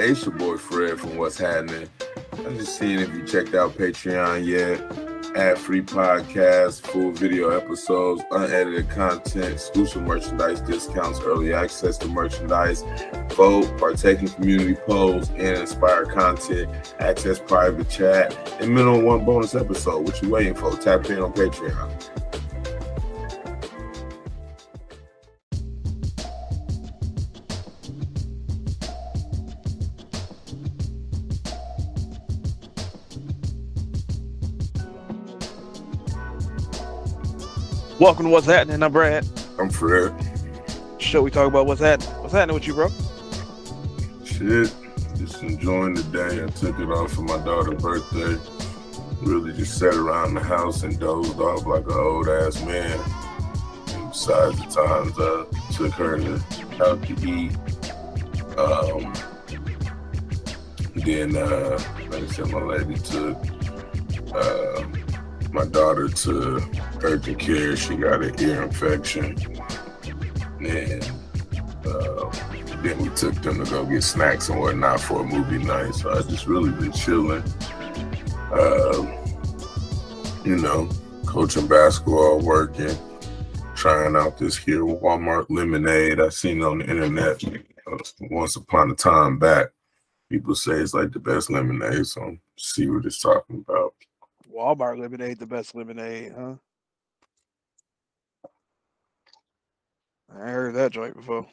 It's your boy Fred from What's Happening. I'm just seeing if you checked out Patreon yet. Ad free podcasts, full video episodes, unedited content, exclusive merchandise discounts, early access to merchandise, vote, partake in community polls, and inspire content, access private chat, and minimum one bonus episode. What you waiting for? Tap in on Patreon. Welcome to What's Happening. I'm Brad. I'm Fred. Show we talk about what's happening. What's happening with you, bro? Shit, just enjoying the day. I took it off for my daughter's birthday. Really just sat around the house and dozed off like an old ass man. And besides the times I took her to, out to eat. Um, then, uh, like I said, my lady took uh, my daughter to urgent care. She got an ear infection. And uh, then we took them to go get snacks and whatnot for a movie night. So I just really been chilling. Uh, you know, coaching basketball, working, trying out this here Walmart lemonade. I seen on the internet once upon a time back. People say it's like the best lemonade, so see what it's talking about. Walmart lemonade, the best lemonade, huh? I heard that joint before.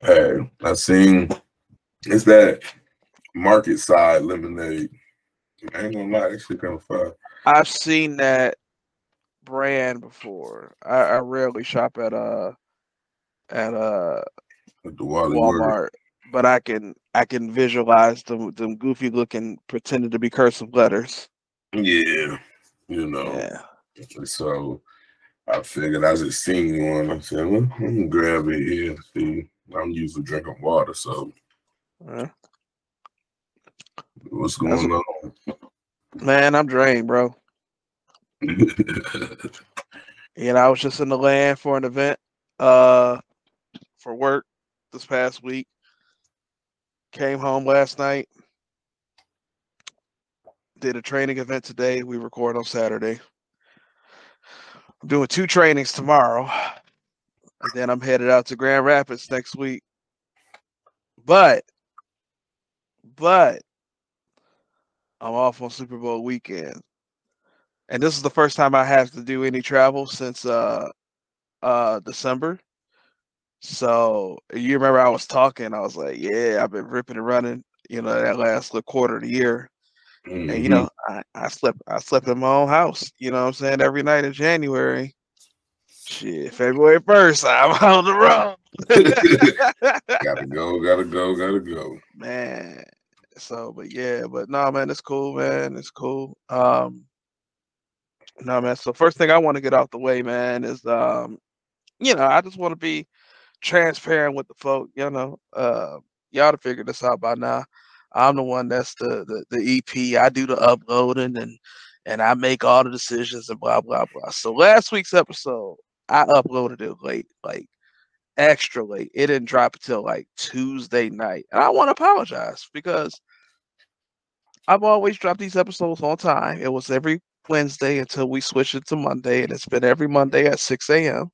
Hey, I've seen it's that market side lemonade. I ain't gonna lie, that shit kind of fire. I've seen that brand before. I, I rarely shop at uh at uh With the Wally World. Walmart, but I can I can visualize them them goofy looking pretending to be cursive letters. Yeah, you know. Yeah. So I figured I just seen one. I said, well, I'm gonna grab it here. See, I'm usually drinking water, so Uh, what's That's going on? man, I'm drained, bro. You know, I was just in the land for an event uh for work this past week. Came home last night. Did a training event today. We record on Saturday. I'm doing two trainings tomorrow. And then I'm headed out to Grand Rapids next week. But but I'm off on Super Bowl weekend. And this is the first time I have to do any travel since uh uh December. So you remember I was talking, I was like, Yeah, I've been ripping and running, you know, that last quarter of the year. And you Mhm. know, I, I slept I slept in my own house, you know what I'm saying, every night in January. Shit, February first, I'm on the road. gotta go, gotta go, gotta go. man. So, but yeah, but no, man, it's cool, man. It's cool. Um, no, man. So first thing I want to get out the way, man, is um, you know, I just want to be transparent with the folk. You know, uh, y'all to figure this out by now. I'm the one that's the, the the EP. I do the uploading and and I make all the decisions and blah blah blah. So last week's episode, I uploaded it late, like extra late. It didn't drop until like Tuesday night. And I want to apologize because I've always dropped these episodes on time. It was every Wednesday until we switched it to Monday, and it's been every Monday at 6 a.m.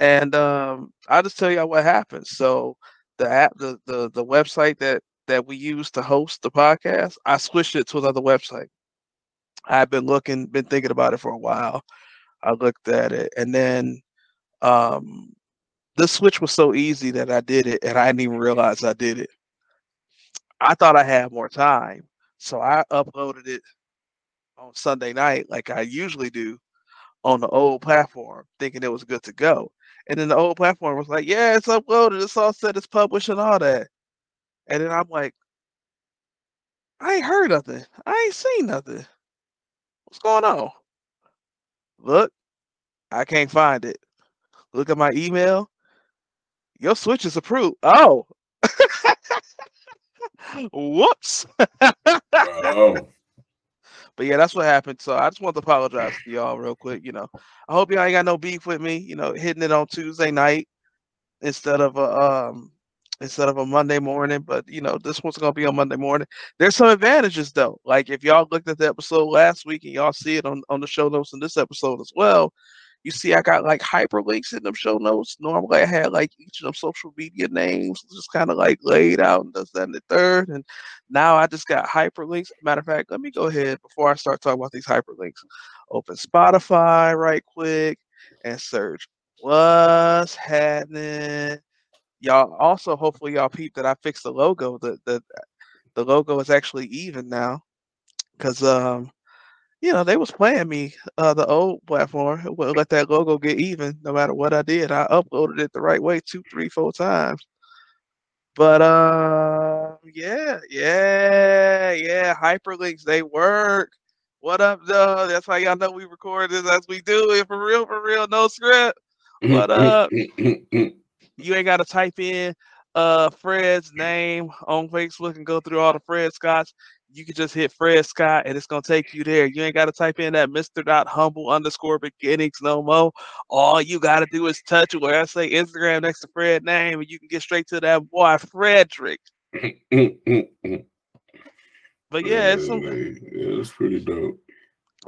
And um, I'll just tell y'all what happened. So the app, the the the website that that we use to host the podcast, I switched it to another website. I've been looking, been thinking about it for a while. I looked at it, and then um, the switch was so easy that I did it, and I didn't even realize I did it. I thought I had more time, so I uploaded it on Sunday night, like I usually do, on the old platform, thinking it was good to go. And then the old platform was like, "Yeah, it's uploaded, it's all set, it's published, and all that." And then I'm like, "I ain't heard nothing. I ain't seen nothing. What's going on?" Look, I can't find it. Look at my email. Your switch is approved. Oh, whoops. Oh, But yeah, that's what happened. So I just want to apologize to y'all real quick. You know, I hope y'all ain't got no beef with me. You know, hitting it on Tuesday night instead of a um instead of a Monday morning. But you know, this one's gonna be on Monday morning. There's some advantages though. Like if y'all looked at the episode last week and y'all see it on, on the show notes in this episode as well, you see I got like hyperlinks in them show notes. Normally I had like each of them social media names just kind of like laid out and does that in the third. And now I just got hyperlinks. Matter of fact, let me go ahead before I start talking about these hyperlinks. Open Spotify right quick and search what's happening y'all also hopefully y'all peep that I fixed the logo. The the the logo is actually even now. Cause um, you know, they was playing me uh the old platform. It wouldn't let that logo get even no matter what I did. I uploaded it the right way two, three, four times. But uh yeah, yeah, yeah. Hyperlinks, they work. What up, though? That's how y'all know we record this as we do it for real, for real, no script. What up? You ain't got to type in uh Fred's name on Facebook and go through all the Fred Scotts. You can just hit Fred Scott and it's gonna take you there. You ain't got to type in that Mr. Dot Humble underscore beginnings no more. All you gotta do is touch where I say Instagram next to Fred name, and you can get straight to that boy Frederick. but yeah, it's some, yeah, it's pretty dope.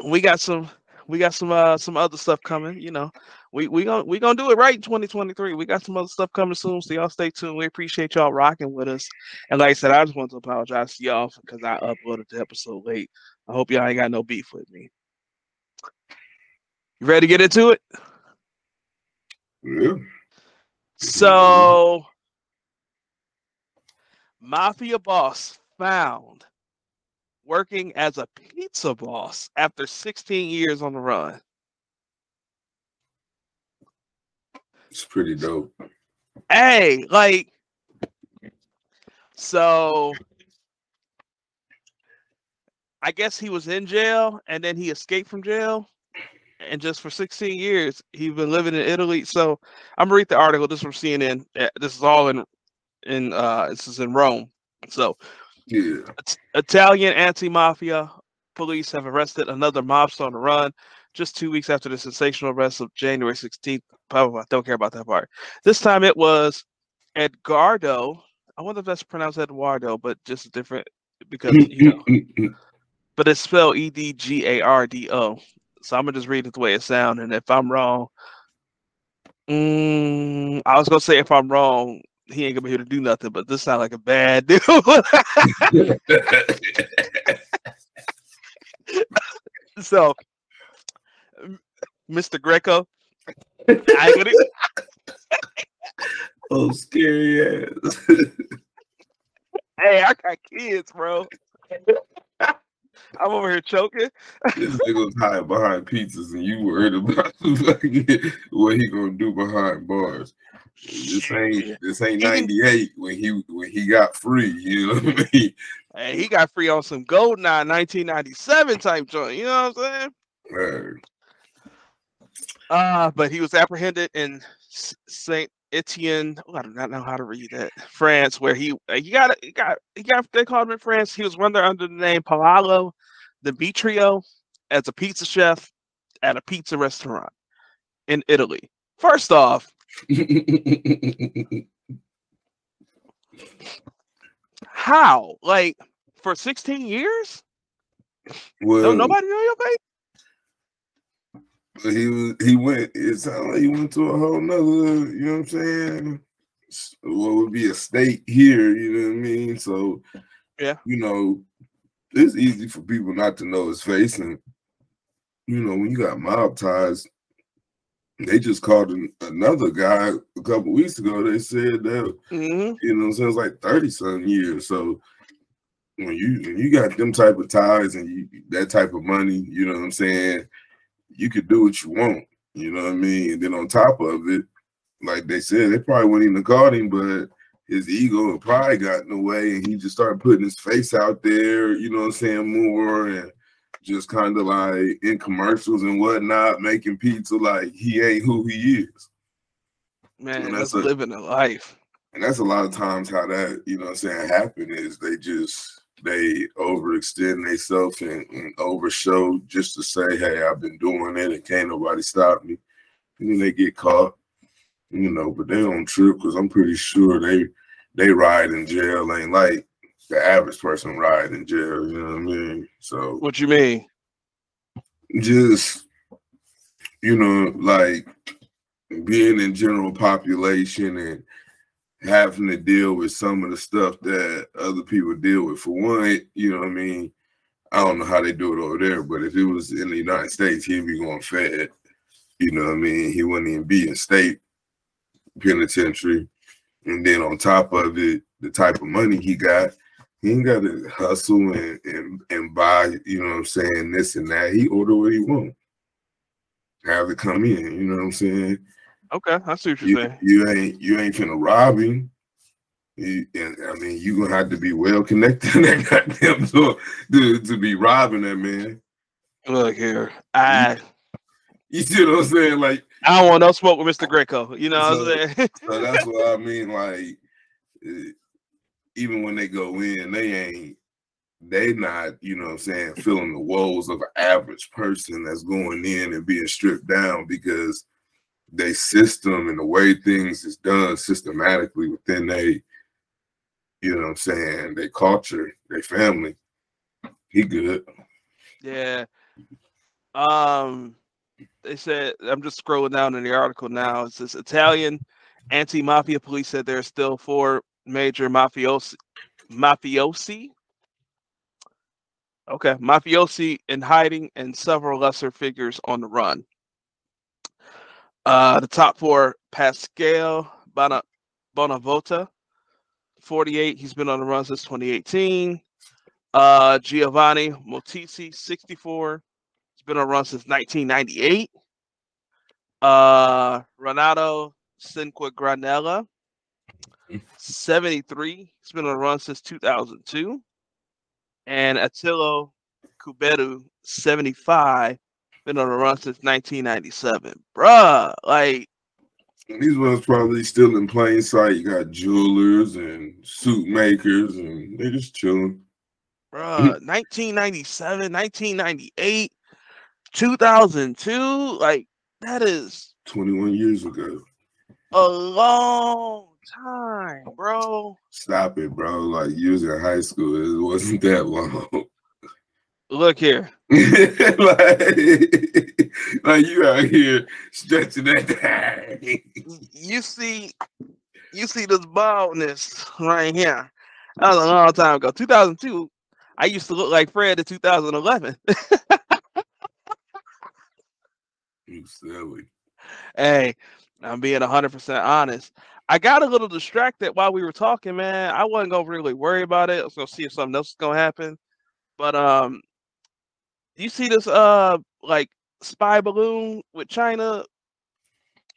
We got some we got some uh some other stuff coming. You know, we we gonna we gonna do it right in 2023. We got some other stuff coming soon, so y'all stay tuned. We appreciate y'all rocking with us. And like I said, I just want to apologize to y'all because I uploaded the episode late. I hope y'all ain't got no beef with me. You ready to get into it? Yeah. So, mafia boss found working as a pizza boss after 16 years on the run. It's pretty dope. Hey, like, so I guess he was in jail and then he escaped from jail. And just for 16 years, he's been living in Italy. So I'm gonna read the article. This is from CNN. Eh, this is all in in uh this is in Rome. So yeah. Italian anti-mafia police have arrested another mobster on the run just two weeks after the sensational arrest of January 16th. I don't care about that part. This time it was Edgardo. I wonder if that's pronounced Eduardo, but just different because mm, you know. Mm, mm, but it's spelled E D G A R D O. So I'm gonna just read it the way it sounds, and if I'm wrong, mm, I was gonna say if I'm wrong, he ain't gonna be here to do nothing. But this sounds like a bad dude. so Mr. Greco. I gonna... oh, scary ass. hey, I got kids, bro. I'm over here choking. this nigga's hiding behind pizzas, and you worried about what he gonna do behind bars. This ain't this ain't '98 when he when he got free. You know what I mean? Hey, he got free on some Goldeneye 1997 type joint. You know what I'm saying? Right. Uh, but he was apprehended in Saint Etienne. Oh, I do not know how to read that. France, where he uh, he got he got he got they called him in France. He was run there under the name Paolo Dimitrio as a pizza chef at a pizza restaurant in Italy. First off, how like for 16 years? Well, no, nobody know your face he was he went it sounded like he went to a whole nother, you know what I'm saying? What would be a state here, you know what I mean? So yeah, you know, it's easy for people not to know his face. And you know, when you got mob ties, they just called another guy a couple weeks ago. They said that mm-hmm. you know, so it's like 30 some years. So when you when you got them type of ties and you that type of money, you know what I'm saying? You could do what you want. You know what I mean? And then on top of it, like they said, they probably wouldn't even caught him, but his ego and pride got in the way, and he just started putting his face out there. You know what I'm saying? More and just kind of like in commercials and whatnot, making pizza like he ain't who he is. Man, and that's a, living a life. And that's a lot of times how that, you know what I'm saying, happen is they just they overextend themselves and, and overshow just to say, hey, I've been doing it and can't nobody stop me. And then they get caught, you know, but they don't trip because I'm pretty sure they they ride in jail ain't like the average person ride in jail. You know what I mean? So what you mean? Just you know, like being in general population and having to deal with some of the stuff that other people deal with. For one, you know what I mean? I don't know how they do it over there, but if it was in the United States, he'd be going fed. You know what I mean? He wouldn't even be in state penitentiary. And then on top of it, the type of money he got, he ain't got to hustle and, and, and buy, you know what I'm saying, this and that. He order what he want. Have it come in, you know what I'm saying? Okay, I see what you're you, saying. You ain't you ain't finna rob him. You, and, I mean, you gonna have to be well connected in that goddamn door to, to be robbing that man. Look here, I. You see what I'm saying? Like I don't want no smoke with Mr. Greco. You know so, what I'm saying? so that's what I mean. Like eh, even when they go in, they ain't they not, you know what I'm saying, feeling the woes of an average person that's going in and being stripped down because they system and the way things is done systematically within they, you know what I'm saying, their culture, their family. He good. Yeah. Um they said I'm just scrolling down in the article now. It says Italian anti-mafia police said there are still four major mafiosi mafiosi. Okay, mafiosi in hiding and several lesser figures on the run. Uh, the top four: Pasquale Bona, Bonavota, 48. He's been on the run since 2018. Uh, Giovanni Motisi, 64. He's been on the run since 1998. Uh, Renato Cinquegranella, 73. He's been on the run since 2002. And Attilio Cubeddu, 75 been on the run since 1997. Bruh, like these ones probably still in plain sight. You got jewelers and suit makers, and they just chilling. Bruh, 1997, 1998, 2002, like that is 21 years ago. A long time, bro. Stop it, bro. Like you was in high school. It wasn't that long. Look here. like, like you out here stretching that thing. You see, you see this baldness right here. That was a long time ago. 2002. I used to look like Fred in 2011. you silly. Hey, I'm being 100% honest. I got a little distracted while we were talking, man. I wasn't gonna really worry about it. I was gonna see if something else was gonna happen. But um, you see this uh like spy balloon with China?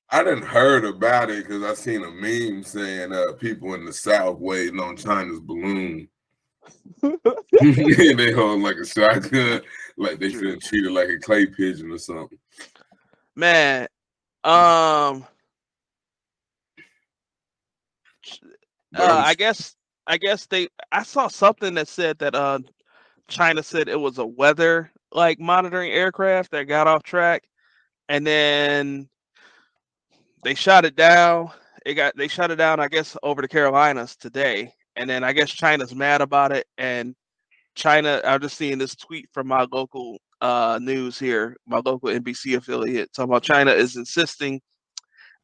I didn't heard about it because I seen a meme saying uh people in the South waiting on China's balloon. they hold like a shotgun, like they should treat it like a clay pigeon or something. Man, um, uh, I guess I guess they I saw something that said that uh China said it was a weather like monitoring aircraft that got off track, and then they shot it down. It got they shut it down, I guess, over the Carolinas today, and then I guess China's mad about it. And China, I'm just seeing this tweet from my local uh, news here, my local NBC affiliate, talking about China is insisting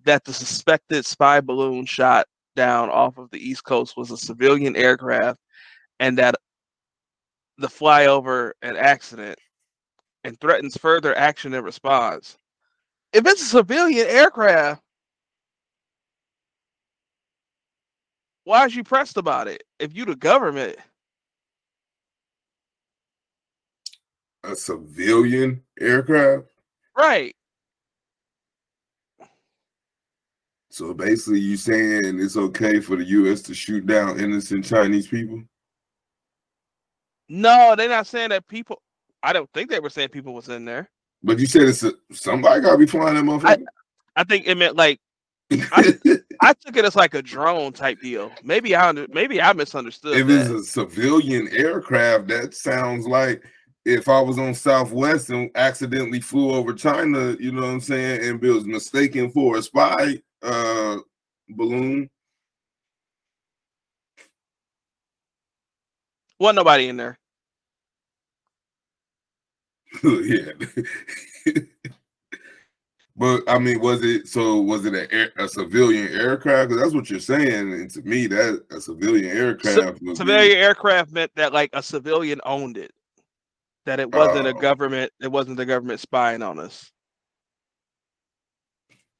that the suspected spy balloon shot down off of the East Coast was a civilian aircraft, and that the flyover an accident and threatens further action in response. If it's a civilian aircraft, why is you pressed about it? If you the government, a civilian aircraft, right? So basically, you saying it's okay for the U.S. to shoot down innocent Chinese people? No, they're not saying that people. I don't think they were saying people was in there. But you said it's a, somebody got to be flying that motherfucker. I, I think it meant like I, I, took it as like a drone type deal. Maybe I maybe I misunderstood. If that. it's a civilian aircraft, that sounds like if I was on Southwest and accidentally flew over China, you know what I'm saying, and was mistaken for a spy uh, balloon. Wasn't nobody in there. Yeah. but I mean, was it so? Was it a, air, a civilian aircraft? Because that's what you're saying, and to me, that a civilian aircraft. C- civilian be... aircraft meant that like a civilian owned it. That it wasn't a oh. government. It wasn't the government spying on us.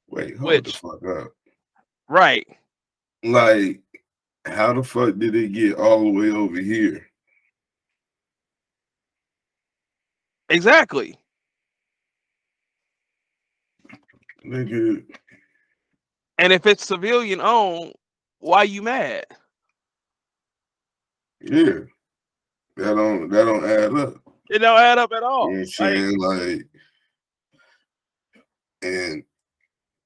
Wait, hold Which, the fuck up. Right. Like, how the fuck did it get all the way over here? Exactly. Nigga. And if it's civilian owned, why you mad? Yeah. That don't that don't add up. It don't add up at all. You know I'm saying? Like, like and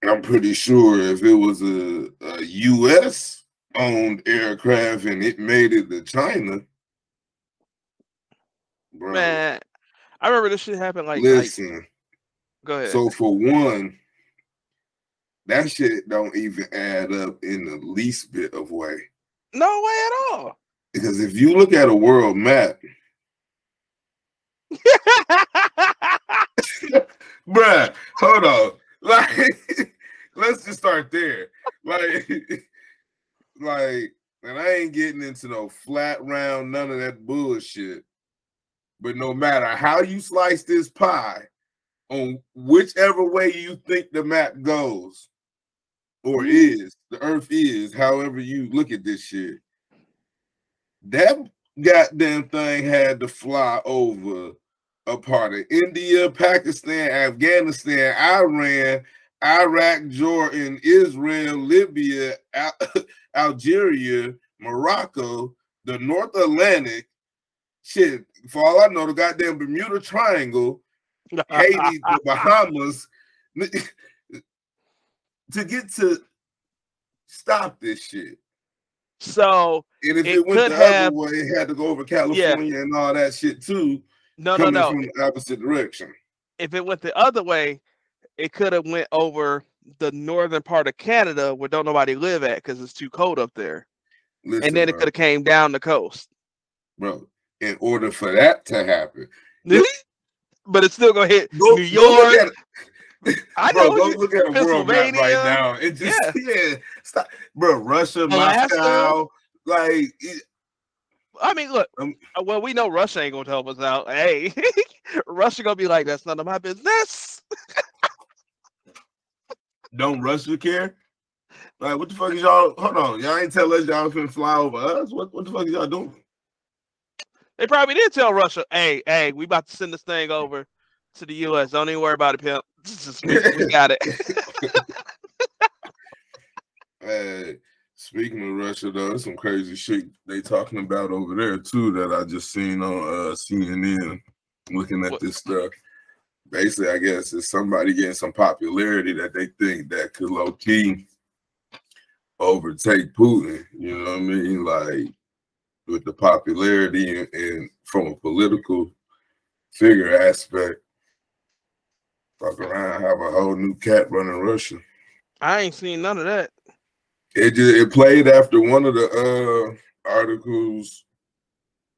I'm pretty sure if it was a, a US owned aircraft and it made it to China. Bro, Man, I remember this shit happened like listen. Like, go ahead. So for one, that shit don't even add up in the least bit of way. No way at all. Because if you look at a world map, bruh, hold on. Like, let's just start there. Like, like, and I ain't getting into no flat round, none of that bullshit. But no matter how you slice this pie, on whichever way you think the map goes or mm-hmm. is, the earth is, however you look at this shit, that goddamn thing had to fly over a part of India, Pakistan, Afghanistan, Iran, Iraq, Jordan, Israel, Libya, Al- Algeria, Morocco, the North Atlantic, shit, for all I know, the goddamn Bermuda Triangle, Haiti, the Bahamas, to get to stop this shit. So and if it, it went the have, other way, it had to go over California yeah. and all that shit too. No, no, no. From the opposite direction. If it went the other way, it could have went over the northern part of Canada where don't nobody live at because it's too cold up there. Listen, and then it could have came down the coast. Bro, in order for that to happen. but it's still gonna hit go, New York. I bro, know. Go look at a world map right now. It just yeah, yeah stop, bro. Russia, Alaska. Moscow, like. It, I mean, look. Um, uh, well, we know Russia ain't gonna help us out. Hey, Russia gonna be like, "That's none of my business." Don't Russia care? Like, what the fuck is y'all? Hold on, y'all ain't tell us y'all finna fly over us. What what the fuck is y'all doing? They probably did tell Russia, "Hey, hey, we about to send this thing over to the U.S. Don't even worry about it, pimp. we got it." hey, speaking of Russia, though, there's some crazy shit they talking about over there too that I just seen on uh, CNN. Looking at what? this stuff, basically, I guess it's somebody getting some popularity that they think that could low key overtake Putin. You know what I mean? Like with the popularity and, and from a political figure aspect, fuck around, have a whole new cat running Russia. I ain't seen none of that. It just it played after one of the uh articles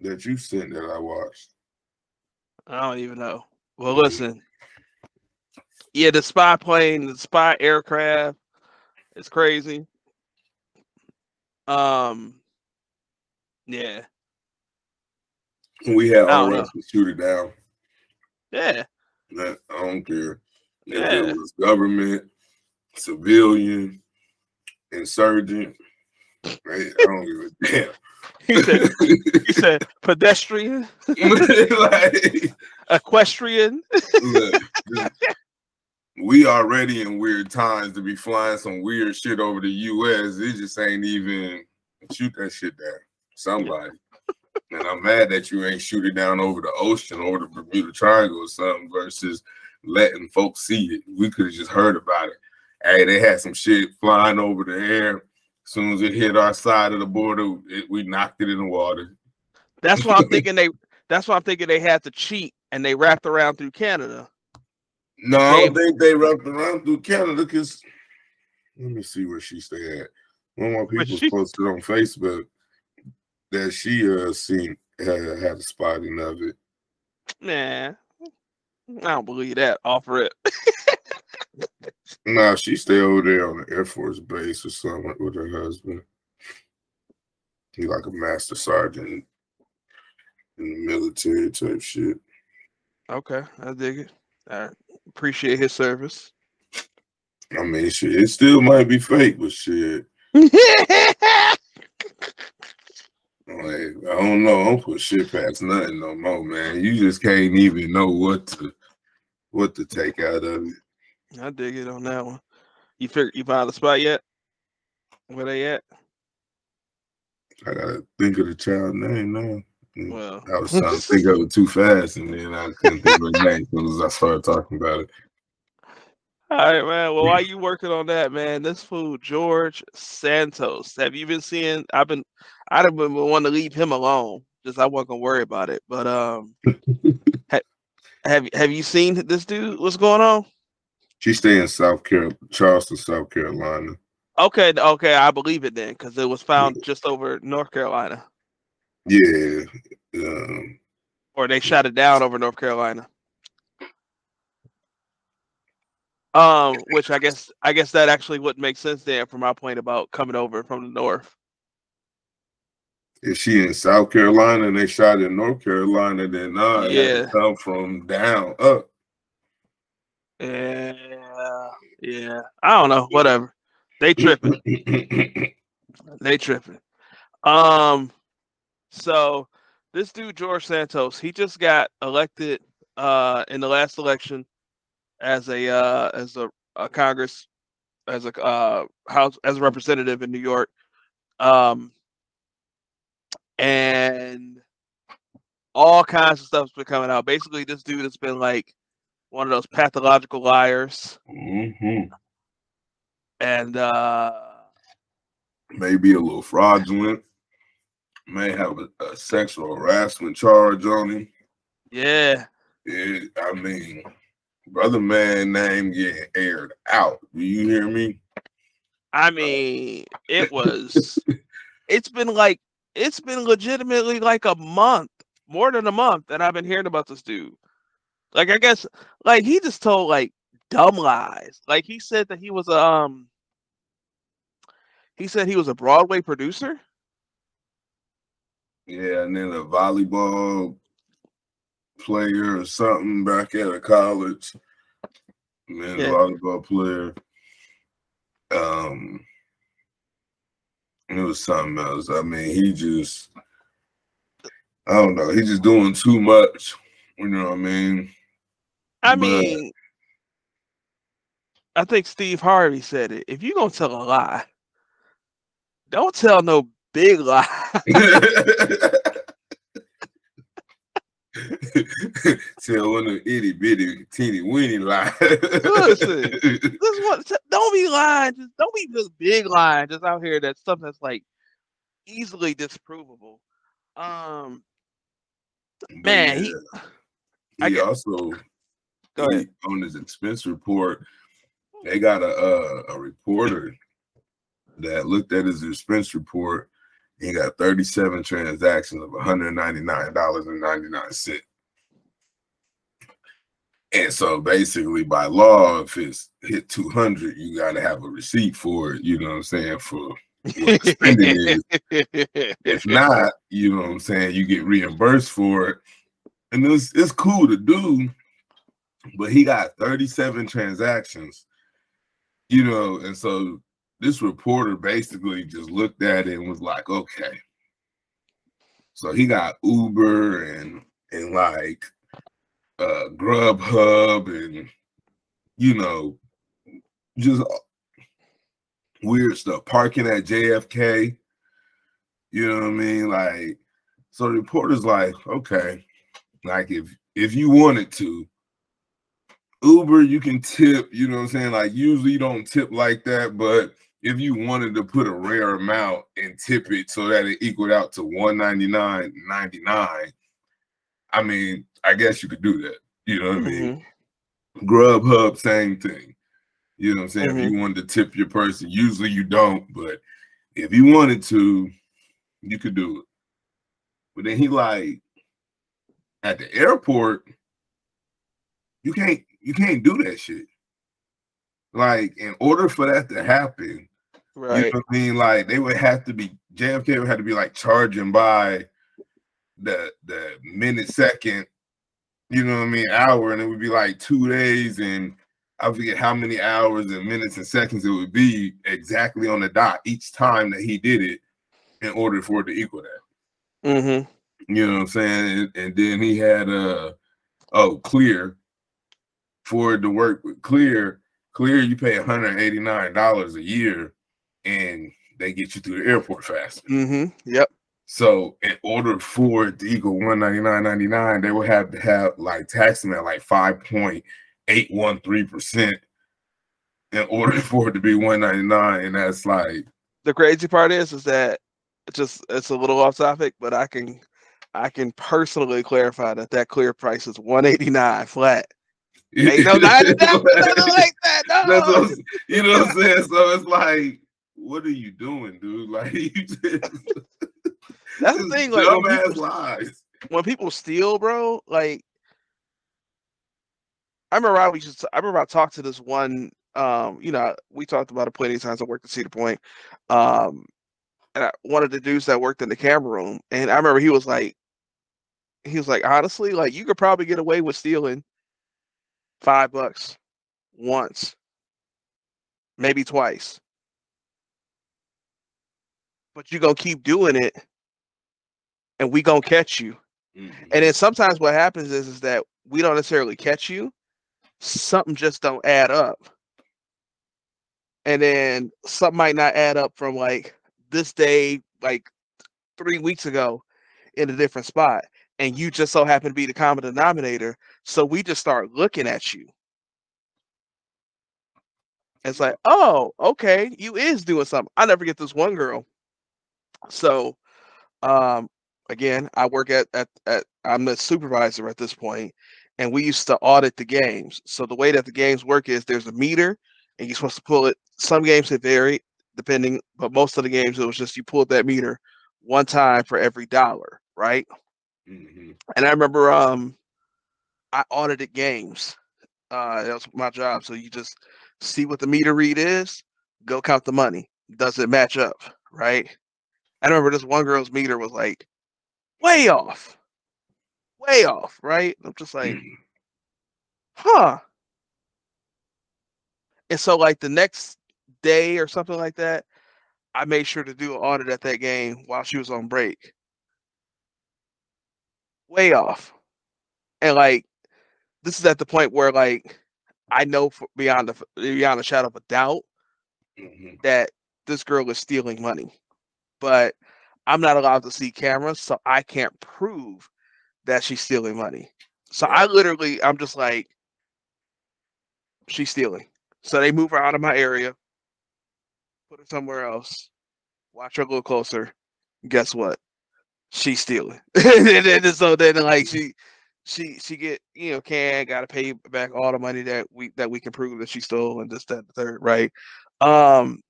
that you sent that I watched. I don't even know. Well, listen. Yeah, the spy plane, the spy aircraft, it's crazy. Um, yeah. We had all right to shoot it down. Yeah. I don't care. If yeah. it was government, civilian, insurgent, I don't give a damn. He said, he said pedestrian, like, equestrian. look, we already in weird times to be flying some weird shit over the U.S. It just ain't even shoot that shit down somebody. and I'm mad that you ain't shooting down over the ocean or the Bermuda Triangle or something versus letting folks see it. We could have just heard about it. Hey, they had some shit flying over the air. As soon as it hit our side of the border, it, we knocked it in the water. That's why I'm thinking they. That's why I'm thinking they had to cheat and they wrapped around through Canada. No, I don't think they wrapped around through Canada because let me see where she stay at. One of my people she, posted on Facebook that she uh seen had, had a spotting of it. Nah, I don't believe that. Offer it. nah, she stay over there on the Air Force base or something with her husband. He like a master sergeant in the military type shit. Okay, I dig it. I appreciate his service. I mean, shit, it still might be fake, but shit. Like, I don't know. I don't put shit past nothing no more, man. You just can't even know what to what to take out of it. I dig it on that one. You figure you found the spot yet? Where they at? I gotta think of the child name now. Well, I was trying to think of it too fast, and then I couldn't think of the name as soon as I started talking about it. All right, man. Well, while you working on that, man, this fool George Santos. Have you been seeing? I've been, I'd have been wanting to leave him alone. Just I wasn't gonna worry about it. But um, ha- have have you seen this dude? What's going on? She stay in South Carolina, Charleston, South Carolina. Okay, okay, I believe it then, because it was found just over North Carolina, Yeah. Um, or they shot it down over North Carolina. Um, which I guess I guess that actually would make sense then from my point about coming over from the north. Is she in South Carolina and they shot in North Carolina, then it to Yeah. come from down up. Yeah, yeah. I don't know. Whatever. They tripping. they tripping. Um. So this dude George Santos, he just got elected uh in the last election as a uh as a, a Congress as a uh house as a representative in New York. Um. And all kinds of stuff's been coming out. Basically, this dude has been like one of those pathological liars hmm and uh Maybe a little fraudulent. May have a, a sexual harassment charge on him. yeah It, I mean, brother man name getting aired out. Do you hear me? i mean it was it's been like it's been legitimately like a month more than a month that i've been hearing about this dude like i guess like he just told like dumb lies like he said that he was a um he said he was a broadway producer Yeah, and then a volleyball player or something back at a college. Man, Yeah. volleyball player. Um it was something else. I mean, he just I don't know, he's just doing too much. You know what I mean? i But- mean i think steve harvey said it if you're gonna tell a lie don't tell no big lie Tell one of itty bitty teeny weeny lies. Listen. this one don't be lying just don't be just big lying just out here that's something that's like easily disprovable um But Man, he- yeah, I he also he- on his expense report. They got a uh, a reporter that looked at his expense report. He got 37 transactions of $199.99. And so basically by law, if it's hit 200, you got to have a receipt for it. You know what I'm saying? For what the spending is. If not, you know what I'm saying, you get reimbursed for it. And it's it's cool to do, but he got 37 transactions, you know, and so this reporter basically just looked at it and was like, okay. So he got Uber and and like uh Grubhub and you know just weird stuff, parking at JFK. You know what I mean? Like, so the reporter's like, okay, like if if you wanted to, Uber, you can tip, you know what I'm saying? Like, usually you don't tip like that, but if you wanted to put a rare amount and tip it so that it equaled out to 199.99, I mean, I guess you could do that. You know what I mean? Mhm. Grubhub, same thing. You know what I'm saying? Mhm. If you wanted to tip your person, usually you don't, but if you wanted to, you could do it. But then he like at the airport, you can't you can't do that shit. Like, in order for that to happen, right? You know I mean? Like, they would have to be JFK would have to be like charging by the the minute second, you know what I mean, hour, and it would be like two days and I forget how many hours and minutes and seconds it would be exactly on the dot each time that he did it in order for it to equal that. Mm-hmm. You know what I'm saying? And, and then he had uh oh clear for it to work with clear. Clear, you pay $189 a year and they get you through the airport faster. Mm-hmm. Yep. So in order for it to equal 199.99, they would have to have like taxing at like 5.813% in order for it to be 199. And that's like the crazy part is is that it's just it's a little off topic, but I can I can personally clarify that that clear price is 189 flat. Ain't no 99 like that. No. you know what I'm saying? So it's like, what are you doing, dude? Like you just That's the thing, like when people, lies. when people steal, bro, like I remember I was just I remember I talked to this one um, you know, we talked about it plenty of times. I worked at Cedar Point. Um, and I, one of the dudes that worked in the camera room, and I remember he was like, he was like, honestly, like you could probably get away with stealing five bucks once, maybe twice. But you're gonna keep doing it and we gonna catch you. Mm-hmm. And then sometimes what happens is, is that we don't necessarily catch you. Something just don't add up. And then something might not add up from like this day, like three weeks ago in a different spot and you just so happen to be the common denominator. So we just start looking at you. It's like, oh, okay, you is doing something. I never get this one girl. So, um, again, I work at, at at I'm the supervisor at this point, and we used to audit the games. So the way that the games work is there's a meter, and you're supposed to pull it. Some games it vary depending, but most of the games it was just you pulled that meter one time for every dollar, right? Mm-hmm. And I remember um I audited games. Uh that was my job. So you just see what the meter read is, go count the money. Does it match up? Right. I remember this one girl's meter was like way off. Way off, right? I'm just like, mm-hmm. huh. And so like the next day or something like that, I made sure to do an audit at that game while she was on break way off. And like this is at the point where like I know beyond the beyond a shadow of a doubt mm-hmm. that this girl is stealing money. But I'm not allowed to see cameras, so I can't prove that she's stealing money. So I literally I'm just like she's stealing. So they move her out of my area, put her somewhere else, watch her a little closer. Guess what? she's stealing. and then so then like she she she get you know can gotta pay back all the money that we that we can prove that she stole and this that the third right. Um,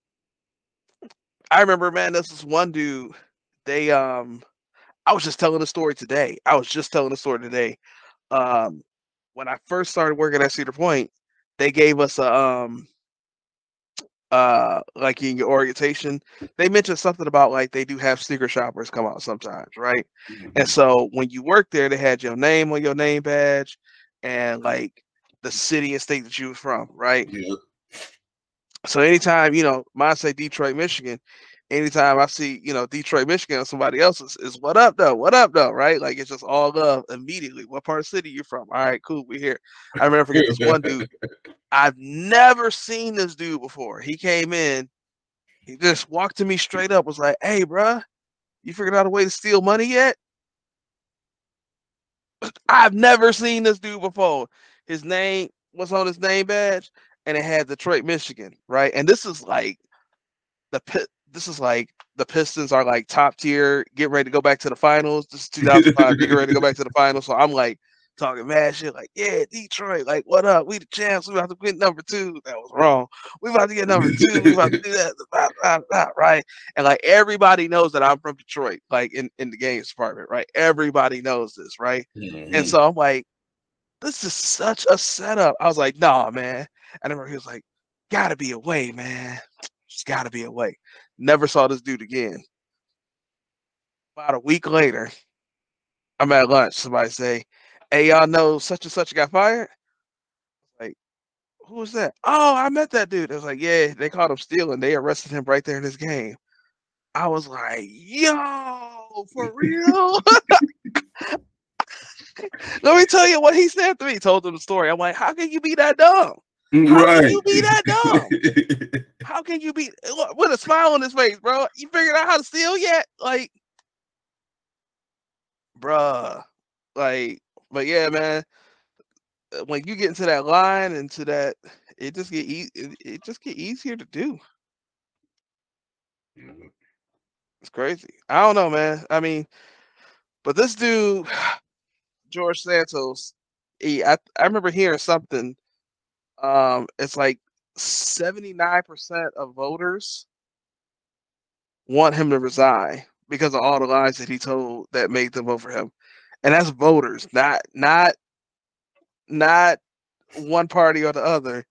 I remember man, this is one dude. They um, I was just telling the story today. I was just telling the story today. Um, when I first started working at Cedar Point, they gave us a um uh like in your orientation they mentioned something about like they do have sticker shoppers come out sometimes right mm-hmm. and so when you work there they had your name on your name badge and like the city and state that you were from right yeah. so anytime you know mine say detroit michigan anytime I see, you know, Detroit, Michigan or somebody else is, is what up though? What up though? Right? Like it's just all love immediately. What part of city you from? All right, cool. We here. I remember forget this one dude. I've never seen this dude before. He came in, he just walked to me straight up, was like, Hey, bruh, you figured out a way to steal money yet? I've never seen this dude before. His name was on his name badge and it had Detroit, Michigan, right? And this is like the this is like the Pistons are like top tier, get ready to go back to the finals. This is 2005, get ready to go back to the finals. So I'm like talking mad shit like, yeah, Detroit, like, what up? We the champs. We about to get number two. That was wrong. We about to get number two. We about to do that, right? And like everybody knows that I'm from Detroit, like in, in the games department, right? Everybody knows this, right? Mm-hmm. And so I'm like, this is such a setup. I was like, nah, man. I remember he was like, gotta be away, man. Just gotta be away. Never saw this dude again. About a week later, I'm at lunch. Somebody say, Hey, y'all know such and such got fired? Like, who was that? Oh, I met that dude. It was like, yeah, they caught him stealing. They arrested him right there in this game. I was like, yo, for real? Let me tell you what he said to me. He told him the story. I'm like, how can you be that dumb? How right. can you be that dumb? how can you be with a smile on his face, bro? You figured out how to steal yet? Like, bruh, like, but yeah, man. Uh, when you get into that line, into that, it just get e- it, it just get easier to do. It's crazy. I don't know, man. I mean, but this dude, George Santos, he, I, I remember hearing something. Um, it's like 79% of voters want him to resign because of all the lies that he told that made them vote for him. And that's voters, not not not one party or the other.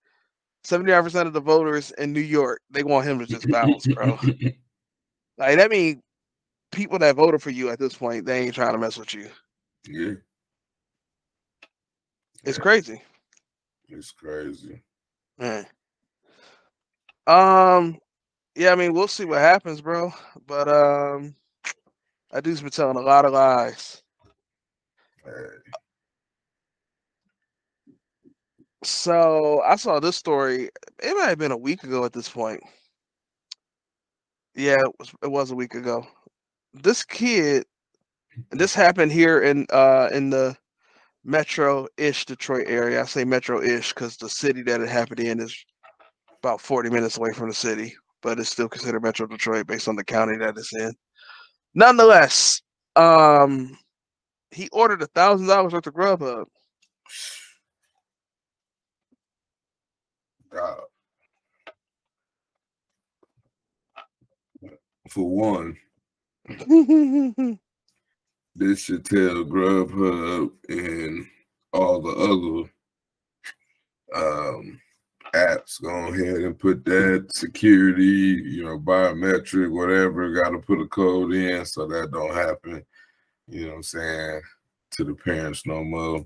75% of the voters in New York, they want him to just bounce, bro. like that means people that voted for you at this point, they ain't trying to mess with you. Yeah. It's yeah. crazy. It's crazy. Man. Um, yeah, I mean, we'll see what happens, bro. But um, that dude's been telling a lot of lies. So I saw this story. It might have been a week ago at this point. Yeah, it was, it was a week ago. This kid, this happened here in uh in the metro-ish Detroit area. I say metro-ish because the city that it happened in is about 40 minutes away from the city, but it's still considered Metro Detroit based on the county that it's in. Nonetheless, um, he ordered a thousand dollars worth of Grubhub. God. For one, this should tell Grubhub and all the other um, apps go ahead and put that security, you know, biometric, whatever, got to put a code in so that don't happen. You know what I'm saying? To the parents no more.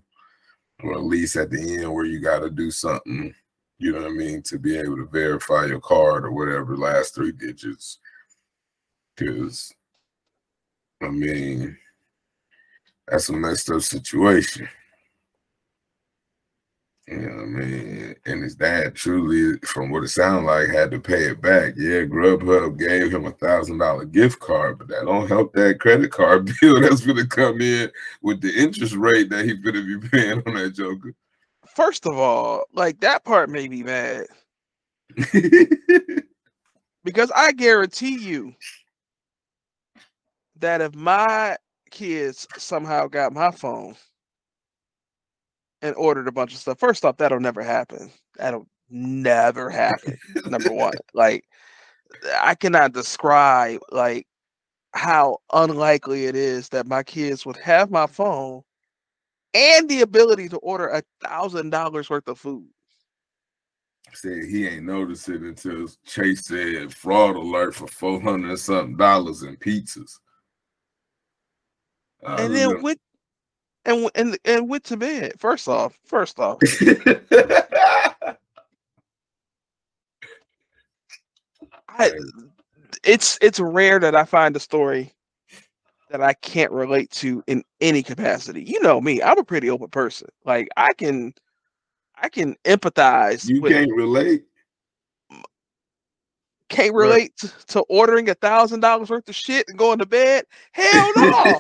Or at least at the end where you got to do something, you know what I mean, to be able to verify your card or whatever, last three digits. Because, I mean, that's a messed up situation. You know what I mean? And his dad truly, from what it sounded like, had to pay it back. Yeah, Grubhub gave him a thousand dollar gift card, but that don't help that credit card bill that's gonna come in with the interest rate that he's gonna be paying on that joker. First of all, like that part made me mad. because I guarantee you that if my kids somehow got my phone and ordered a bunch of stuff. First off, that'll never happen. That'll never happen. number one, like I cannot describe like how unlikely it is that my kids would have my phone and the ability to order a thousand dollars worth of food. Said he ain't noticed it until Chase said fraud alert for four hundred something dollars in pizzas. And then with and and and went to bed. First off, first off. I, it's it's rare that I find a story that I can't relate to in any capacity. You know me, I'm a pretty open person. Like I can I can empathize. You with, can't relate. Can't relate right. to, to, ordering a thousand dollars worth of shit and going to bed. Hell no.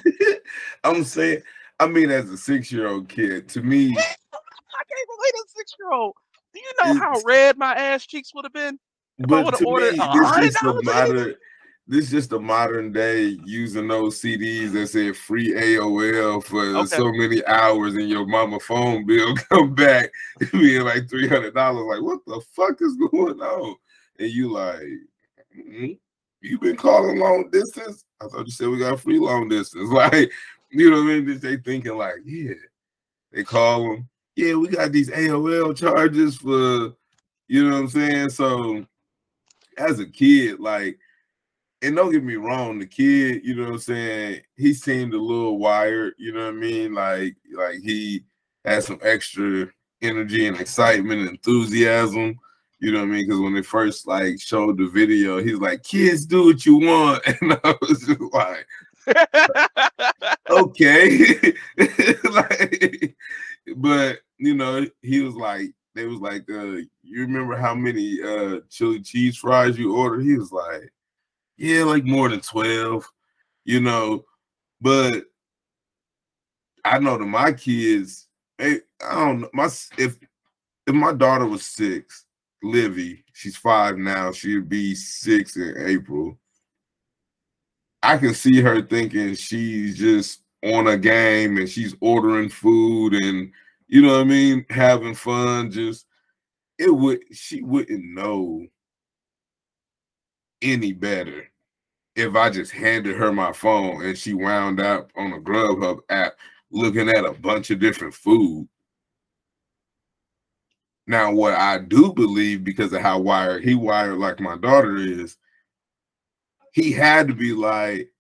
I'm saying I mean, as a six year old kid, to me, I can't relate a six year old. Do you know how red my ass cheeks would have been if I would have ordered me, this is a matter. this is just the modern day using those CDs that said free AOL for okay. so many hours and your mama phone bill come back being like three hundred dollars. Like, what the fuck is going on? And you like, mm-hmm. you been calling long distance? I thought you said we got free long distance. Like, you know what I mean? They thinking like, yeah. They call them, yeah, we got these AOL charges for, you know what I'm saying? So as a kid, like and don't get me wrong, the kid, you know what I'm saying, he seemed a little wired, you know what I mean? Like, like he had some extra energy and excitement and enthusiasm, you know what I mean? Because when they first like showed the video, he's like, kids do what you want. And I was just like, okay. like, but you know, he was like, they was like, uh, you remember how many uh chili cheese fries you ordered? He was like, yeah, like more than 12, you know. But I know that my kids, hey, I don't know, my if if my daughter was six, Livy, she's five now, She'll be six in April. I can see her thinking she's just on a game and she's ordering food and you know what I mean, having fun. Just it would she wouldn't know any better if I just handed her my phone and she wound up on a Grubhub app looking at a bunch of different food. Now, what I do believe because of how wired he wired like my daughter is, he had to be like,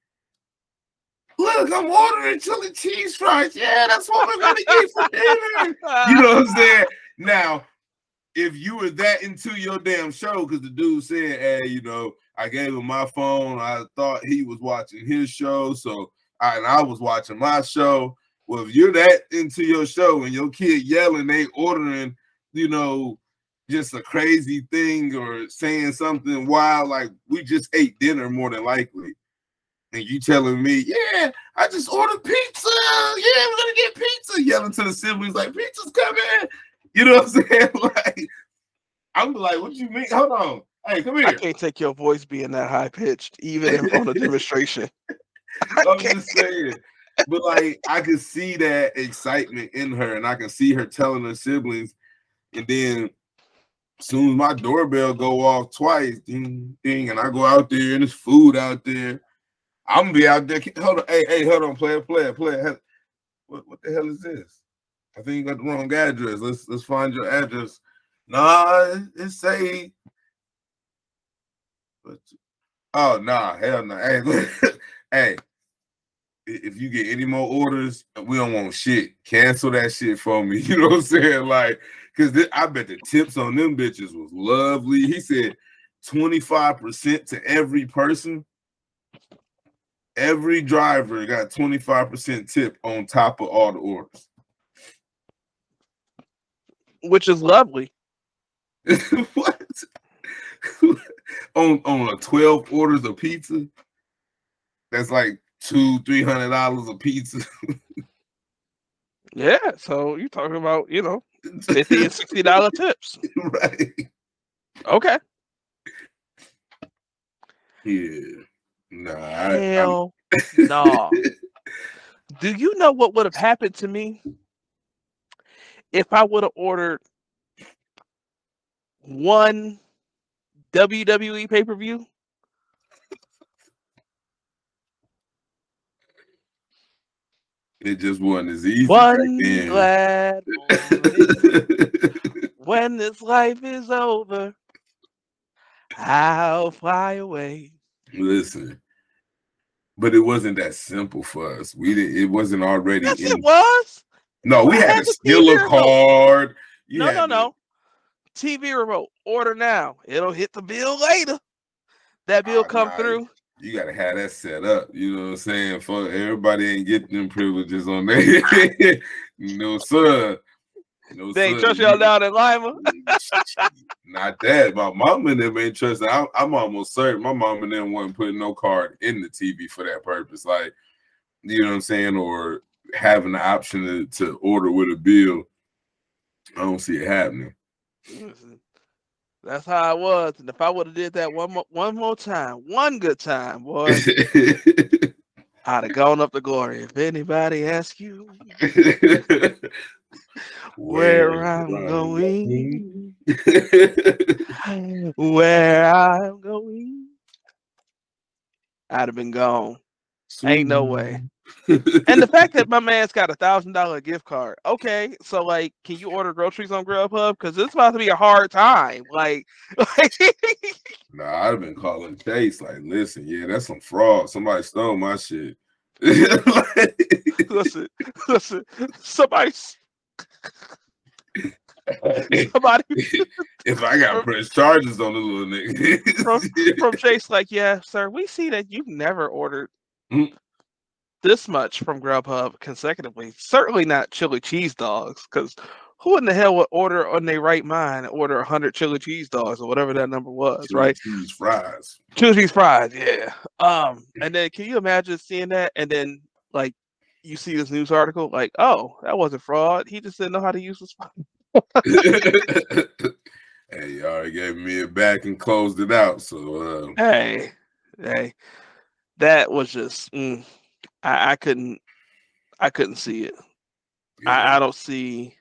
look, I'm ordering chili cheese fries. Yeah, that's what we're gonna eat for dinner. You know what I'm saying? Now, if you were that into your damn show, because the dude said, hey, you know, I gave him my phone. I thought he was watching his show, so I, and I was watching my show. Well, if you're that into your show and your kid yelling, they ordering, you know, just a crazy thing or saying something wild, like we just ate dinner more than likely. And you telling me, yeah, I just ordered pizza. Yeah, we're gonna get pizza. Yelling to the siblings like pizza's coming. You know what I'm saying? like, I'm like, what do you mean? Hold on. Hey, come here. I can't take your voice being that high pitched, even on a demonstration. I'm just saying. But like I can see that excitement in her, and I can see her telling her siblings, and then soon as my doorbell go off twice, ding ding, and I go out there and there's food out there. I'm gonna be out there. Hold on, hey, hey, hold on, player, player, player. What, what the hell is this? I think you got the wrong address. Let's let's find your address. Nah, it say but oh nah, hell no. Nah. Hey, hey, if you get any more orders, we don't want shit. Cancel that shit for me. You know what I'm saying? Like, cause I bet the tips on them bitches was lovely. He said 25% to every person. Every driver got 25% tip on top of all the orders. Which is lovely. what? on on a 12 orders of pizza, that's like two, three hundred dollars a pizza. yeah, so you're talking about, you know, 50 and 60 dollar tips. Right. Okay. Yeah. Nah. Hell no. Do you know what would have happened to me if I would have ordered one WWE pay per view? It just wasn't as easy. One glad when this life is over, I'll fly away. Listen, but it wasn't that simple for us. We didn't. It wasn't already. Yes, in, it was. No, we I had, had to steal a card. You no, no, no. TV remote, order now. It'll hit the bill later. That ah, bill oh, come through. You gotta have that set up. You know what I'm saying? For everybody ain't getting them privileges on there. no sir. No, they ain't trust y'all down in Lima. Not that. My mom and them ain't trusting. I'm, I'm almost certain my mom and them wasn't putting no card in the TV for that purpose. Like, you know what I'm saying? Or having the option to, to order with a bill. I don't see it happening. That's how I was. And if I would have did that one more one more time, one good time, boy, I'd have gone up to glory. If anybody asks you where I'm going, where I'm going, I'd have been gone. Ain't no way. and the fact that my man's got a thousand dollar gift card. Okay, so like, can you order groceries on Grubhub? Because it's about to be a hard time. Like, like nah, I'd have been calling Chase. Like, listen, yeah, that's some fraud. Somebody stole my shit. listen, listen, somebody. Somebody, if I got press charges on the little nigga from, from Chase, like, yeah, sir, we see that you've never ordered mm this much from Grubhub consecutively. Certainly not chili cheese dogs, because who in the hell would order on their right mind order hundred chili cheese dogs or whatever that number was, chili right? Cheese fries. Chili cheese fries, yeah. Um, and then can you imagine seeing that and then like you see this news article, like, oh, that wasn't fraud. He just didn't know how to use this phone. hey, you already gave me it back and closed it out. So um... hey, hey, that was just mm, I, I couldn't I couldn't see it. Yeah. I, I don't see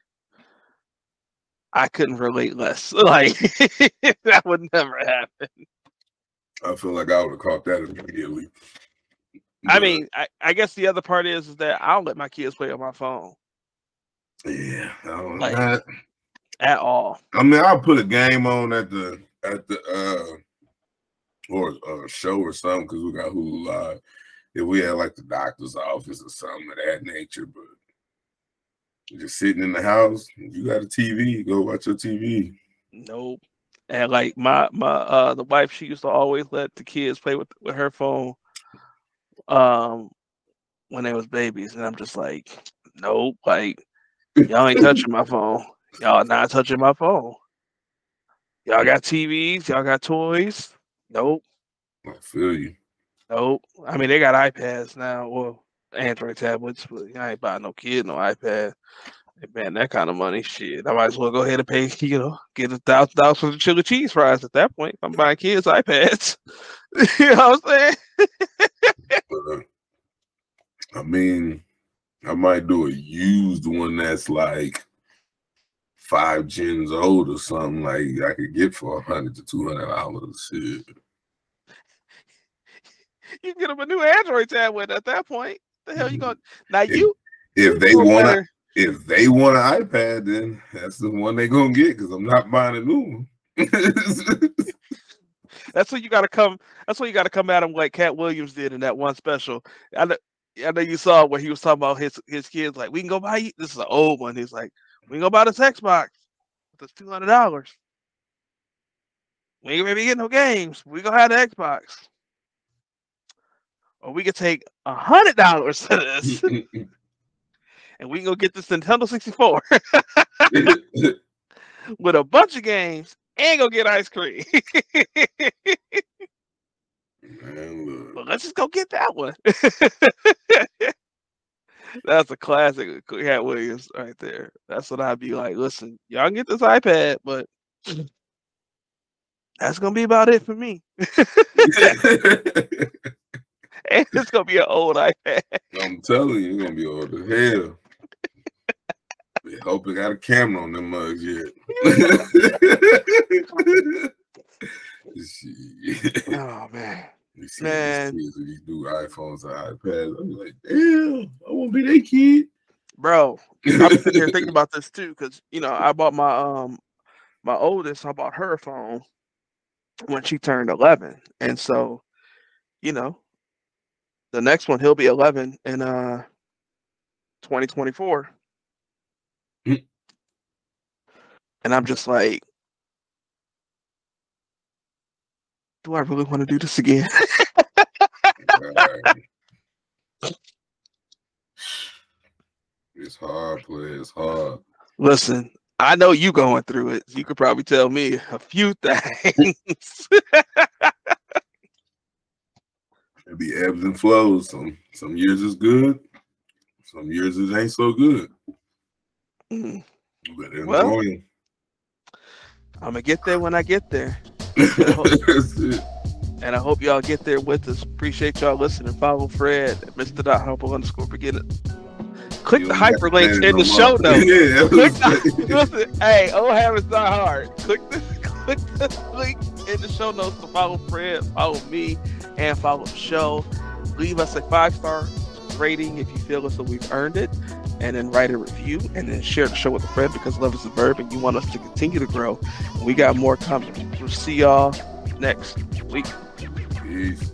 I couldn't relate less. Like that would never happen. I feel like I would have caught that immediately. I mean, I, I, guess the other part is, is that I don't let my kids play on my phone. Yeah, I don't like, that. at all. I mean, I'll put a game on at the at the uh or a show or something because we got Hulu Live if we had like the doctor's office or something of that nature, but just sitting in the house, you got a TV, go watch your TV. Nope. And like my my uh the wife, she used to always let the kids play with with her phone um when they was babies, and I'm just like, nope, like y'all ain't touching my phone. Y'all not touching my phone. Y'all got TVs, y'all got toys. Nope. I feel you. Nope. I mean, they got iPads now, or Android tablets, but I ain't buying no kid no iPad. Hey, man, that kind of money, shit. I might as well go ahead and pay, you know, get a thousand dollars for the chili cheese fries at that point. I'm buying kids iPads. you know what I'm saying? Uh, I mean, I might do a used one that's like five gens old or something like I could get for a hundred to two hundred dollars. Shit you can get them a new Android tablet at that point. The hell you going now you if they want if they want an iPad, then that's the one they're gonna get because I'm not buying a new one. that's what you gotta come that's what you gotta come at him like Katt Williams did in that one special. I know, I know you saw where he was talking about his his kids like we can go buy this is an old one. He's like, we can go buy this Xbox. That's two hundred dollars. We ain't maybe get no games. We gonna have the Xbox or we could take a hundred dollars to this, and we can go get this Nintendo 64 with a bunch of games and go get ice cream. but let's just go get that one. That's a classic Katt Williams right there. That's what I'd be like. Listen, y'all can get this iPad, but that's gonna be about it for me it's gonna be an old iPad. I'm telling you, it's gonna be old as hell. I hope it got a camera on them mugs yet. oh man. Man, these new iPhones and iPads. I'm like, damn, I won't be that kid. Bro, I'm sitting here thinking about this too, because you know, I bought my um my oldest, I bought her phone when she turned 11. And so, you know, the next one he'll be 11 in uh 2024 mm. and i'm just like do i really want to do this again? It's hard play it's hard. Listen i know you going through it. You could probably tell me a few things it be ebbs and flows. Some some years is good, some years it ain't so good. Mm. But well, I'm gonna get there when I get there. and I hope y'all get there with us. Appreciate y'all listening. Follow Fred at Mr. Dot Humble underscore beginner. Click the hyperlinks in the show notes. Yeah, Click the, listen, hey, old habits not hard. Click the click the link in the show notes to follow Fred, follow me, and follow the show. Leave us a five star rating if you feel as though we've earned it, and then write a review, and then share the show with a friend because love is a verb, and you want us to continue to grow. We got more coming. We'll see y'all next week. Peace.